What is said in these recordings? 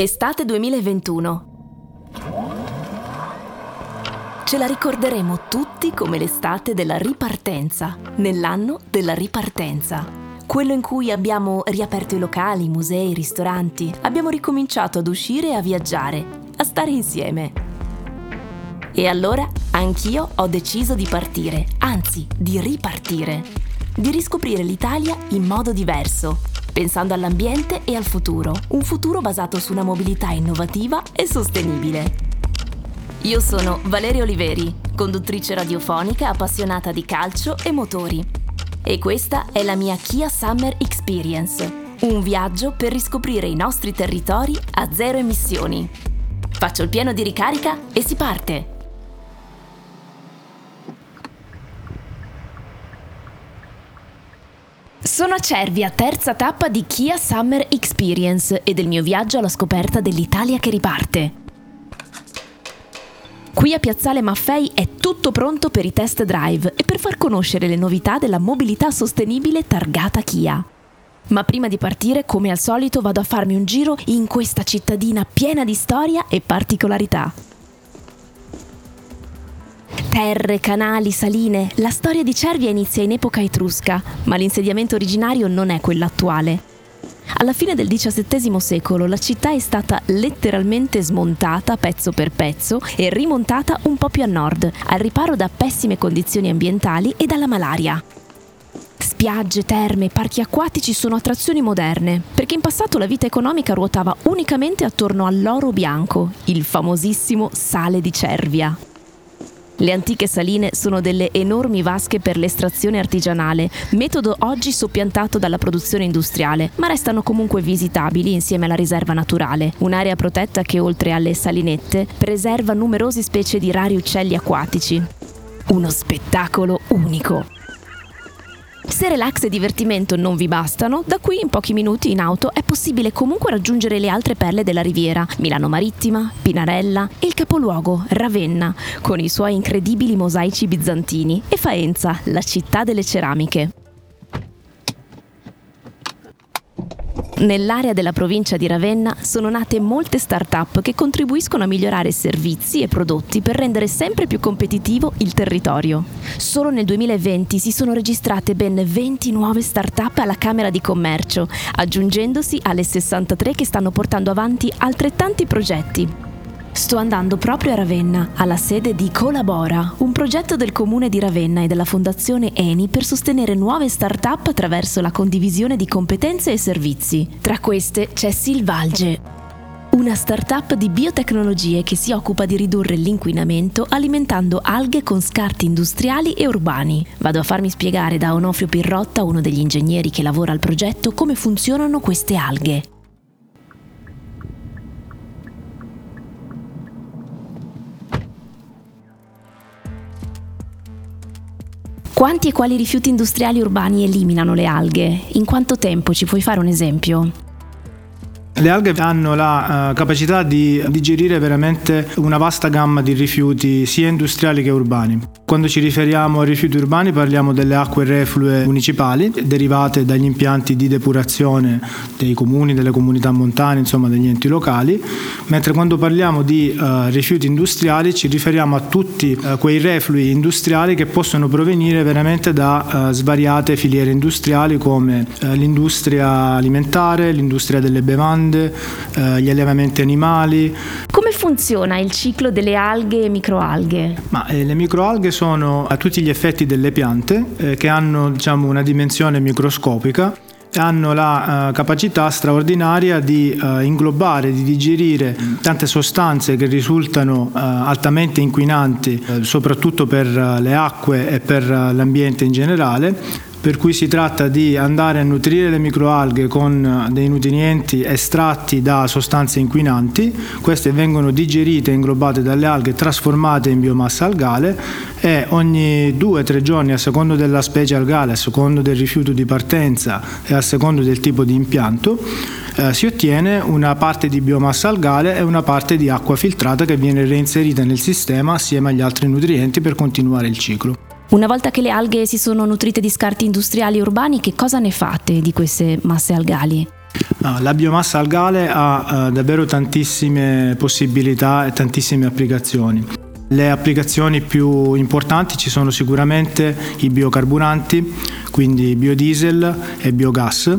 Estate 2021. Ce la ricorderemo tutti come l'estate della ripartenza, nell'anno della ripartenza. Quello in cui abbiamo riaperto i locali, musei, ristoranti, abbiamo ricominciato ad uscire e a viaggiare, a stare insieme. E allora anch'io ho deciso di partire, anzi di ripartire, di riscoprire l'Italia in modo diverso, pensando all'ambiente e al futuro, un futuro basato su una mobilità innovativa e sostenibile. Io sono Valeria Oliveri, conduttrice radiofonica appassionata di calcio e motori. E questa è la mia Kia Summer Experience, un viaggio per riscoprire i nostri territori a zero emissioni. Faccio il pieno di ricarica e si parte! Sono a Cervia, terza tappa di Kia Summer Experience e del mio viaggio alla scoperta dell'Italia che riparte. Qui a Piazzale Maffei è tutto pronto per i test drive e per far conoscere le novità della mobilità sostenibile targata Kia. Ma prima di partire, come al solito, vado a farmi un giro in questa cittadina piena di storia e particolarità terre, canali, saline. La storia di Cervia inizia in epoca etrusca, ma l'insediamento originario non è quello attuale. Alla fine del XVII secolo la città è stata letteralmente smontata pezzo per pezzo e rimontata un po' più a nord, al riparo da pessime condizioni ambientali e dalla malaria. Spiagge, terme, parchi acquatici sono attrazioni moderne, perché in passato la vita economica ruotava unicamente attorno all'oro bianco, il famosissimo sale di Cervia. Le antiche saline sono delle enormi vasche per l'estrazione artigianale, metodo oggi soppiantato dalla produzione industriale, ma restano comunque visitabili insieme alla riserva naturale, un'area protetta che oltre alle salinette preserva numerose specie di rari uccelli acquatici. Uno spettacolo unico. Se relax e divertimento non vi bastano, da qui in pochi minuti in auto è possibile comunque raggiungere le altre perle della riviera, Milano Marittima, Pinarella e il capoluogo, Ravenna, con i suoi incredibili mosaici bizantini, e Faenza, la città delle ceramiche. Nell'area della provincia di Ravenna sono nate molte start-up che contribuiscono a migliorare servizi e prodotti per rendere sempre più competitivo il territorio. Solo nel 2020 si sono registrate ben 20 nuove start-up alla Camera di Commercio, aggiungendosi alle 63 che stanno portando avanti altrettanti progetti. Sto andando proprio a Ravenna, alla sede di Colabora, un progetto del comune di Ravenna e della fondazione Eni per sostenere nuove start-up attraverso la condivisione di competenze e servizi. Tra queste c'è Silvalge, una start-up di biotecnologie che si occupa di ridurre l'inquinamento alimentando alghe con scarti industriali e urbani. Vado a farmi spiegare da Onofrio Pirrotta, uno degli ingegneri che lavora al progetto, come funzionano queste alghe. Quanti e quali rifiuti industriali urbani eliminano le alghe? In quanto tempo ci puoi fare un esempio? Le alghe hanno la uh, capacità di digerire veramente una vasta gamma di rifiuti sia industriali che urbani. Quando ci riferiamo a rifiuti urbani parliamo delle acque reflue municipali derivate dagli impianti di depurazione dei comuni, delle comunità montane, insomma degli enti locali, mentre quando parliamo di uh, rifiuti industriali ci riferiamo a tutti uh, quei reflui industriali che possono provenire veramente da svariate filiere industriali come l'industria alimentare, l'industria delle bevande, bevande, eh, gli allevamenti animali. Come funziona il ciclo delle alghe e microalghe? Ma, eh, le microalghe sono a tutti gli effetti delle piante eh, che hanno diciamo, una dimensione microscopica hanno la uh, capacità straordinaria di uh, inglobare, di digerire tante sostanze che risultano uh, altamente inquinanti, soprattutto per le acque e per l'ambiente in generale per cui si tratta di andare a nutrire le microalghe con eh, dei nutrienti estratti da sostanze inquinanti, queste vengono digerite e inglobate dalle alghe, trasformate in biomassa algale e ogni due o tre giorni, a secondo della specie algale, a secondo del rifiuto di partenza e a secondo del tipo di impianto, eh, si ottiene una parte di biomassa algale e una parte di acqua filtrata che viene reinserita nel sistema assieme agli altri nutrienti per continuare il ciclo. Una volta che le alghe si sono nutrite di scarti industriali urbani, che cosa ne fate di queste masse algali? La biomassa algale ha uh, davvero tantissime possibilità e tantissime applicazioni. Le applicazioni più importanti ci sono sicuramente i biocarburanti, quindi biodiesel e biogas,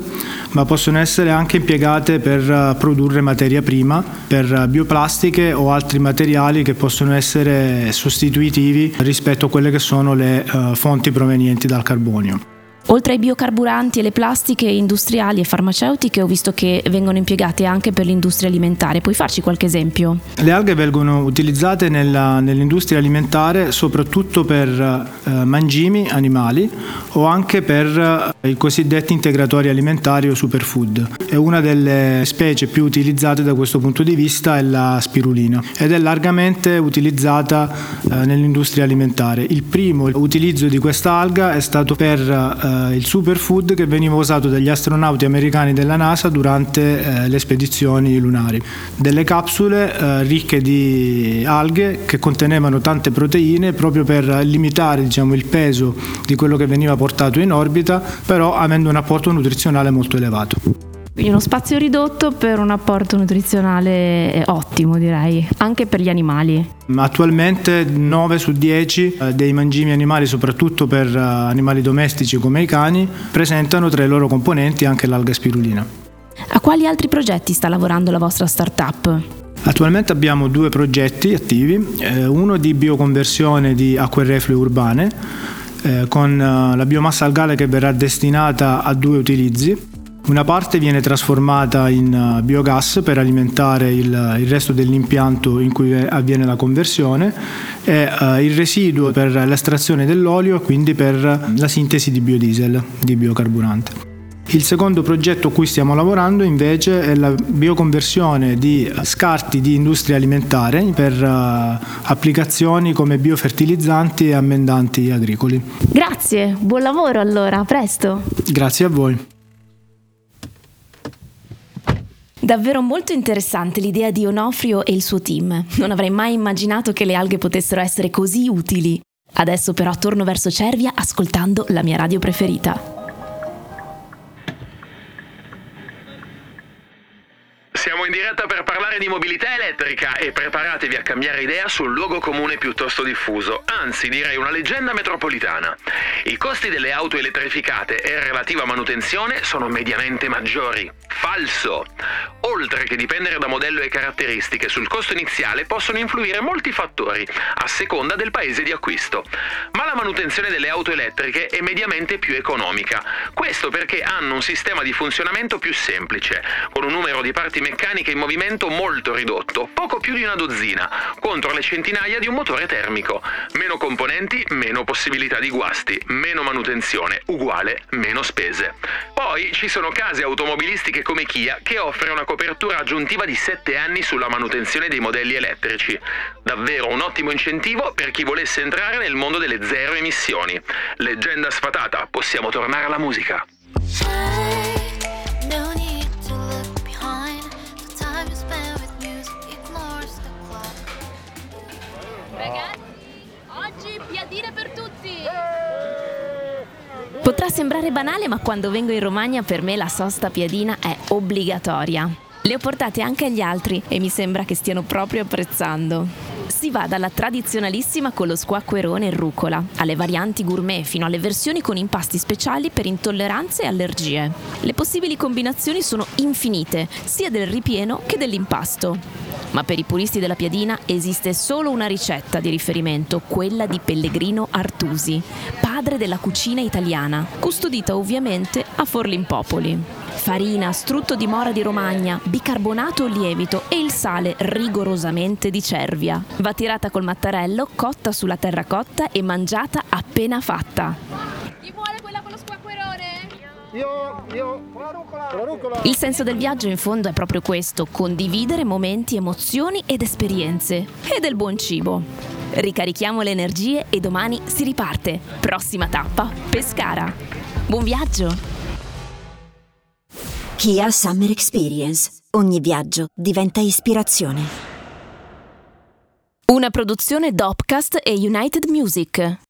ma possono essere anche impiegate per eh, produrre materia prima, per bioplastiche o altri materiali che possono essere sostituitivi rispetto a quelle che sono le uh, fonti provenienti dal carbonio. Oltre ai biocarburanti e le plastiche industriali e farmaceutiche ho visto che vengono impiegate anche per l'industria alimentare. Puoi farci qualche esempio? Le alghe vengono utilizzate nella, nell'industria alimentare soprattutto per eh, mangimi animali o anche per eh, i cosiddetti integratori alimentari o superfood. E una delle specie più utilizzate da questo punto di vista è la spirulina ed è largamente utilizzata eh, nell'industria alimentare. Il primo utilizzo di questa alga è stato per eh, il superfood che veniva usato dagli astronauti americani della NASA durante eh, le spedizioni lunari. Delle capsule eh, ricche di alghe che contenevano tante proteine proprio per limitare diciamo, il peso di quello che veniva portato in orbita, però avendo un apporto nutrizionale molto elevato. Quindi uno spazio ridotto per un apporto nutrizionale eh, ottimo, direi, anche per gli animali. Attualmente 9 su 10 eh, dei mangimi animali, soprattutto per eh, animali domestici come i cani, presentano tra i loro componenti anche l'alga spirulina. A quali altri progetti sta lavorando la vostra startup? Attualmente abbiamo due progetti attivi, uno di bioconversione di acque reflue urbane con la biomassa algale che verrà destinata a due utilizzi. Una parte viene trasformata in uh, biogas per alimentare il, il resto dell'impianto in cui avviene la conversione e uh, il residuo per l'estrazione dell'olio e quindi per la sintesi di biodiesel, di biocarburante. Il secondo progetto a cui stiamo lavorando invece è la bioconversione di scarti di industria alimentare per uh, applicazioni come biofertilizzanti e ammendanti agricoli. Grazie, buon lavoro allora, a presto. Grazie a voi. Davvero molto interessante l'idea di Onofrio e il suo team. Non avrei mai immaginato che le alghe potessero essere così utili. Adesso però torno verso Cervia ascoltando la mia radio preferita. Di mobilità elettrica e preparatevi a cambiare idea sul luogo comune piuttosto diffuso, anzi direi una leggenda metropolitana. I costi delle auto elettrificate e relativa manutenzione sono mediamente maggiori. Falso! Oltre che dipendere da modello e caratteristiche, sul costo iniziale possono influire molti fattori, a seconda del paese di acquisto. Ma la manutenzione delle auto elettriche è mediamente più economica. Questo perché hanno un sistema di funzionamento più semplice, con un numero di parti meccaniche in movimento molto ridotto, poco più di una dozzina, contro le centinaia di un motore termico. Meno componenti, meno possibilità di guasti, meno manutenzione, uguale meno spese. Poi ci sono case automobilistiche come Kia che offre una copertura aggiuntiva di 7 anni sulla manutenzione dei modelli elettrici. Davvero un ottimo incentivo per chi volesse entrare nel mondo delle zero emissioni. Leggenda sfatata, possiamo tornare alla musica. Potrà sembrare banale, ma quando vengo in Romagna per me la sosta piadina è obbligatoria. Le ho portate anche agli altri e mi sembra che stiano proprio apprezzando. Si va dalla tradizionalissima con lo squacquerone e rucola, alle varianti gourmet fino alle versioni con impasti speciali per intolleranze e allergie. Le possibili combinazioni sono infinite, sia del ripieno che dell'impasto. Ma per i puristi della piadina esiste solo una ricetta di riferimento, quella di Pellegrino Artusi, padre della cucina italiana, custodita ovviamente a Forlimpopoli. Farina, strutto di mora di Romagna, bicarbonato o lievito e il sale rigorosamente di Cervia. Va tirata col mattarello, cotta sulla terracotta e mangiata appena fatta. Io, io, la rucola, la rucola. Il senso del viaggio in fondo è proprio questo, condividere momenti, emozioni ed esperienze. E del buon cibo. Ricarichiamo le energie e domani si riparte. Prossima tappa, Pescara. Buon viaggio! Kia Summer Experience. Ogni viaggio diventa ispirazione. Una produzione Dopcast e United Music.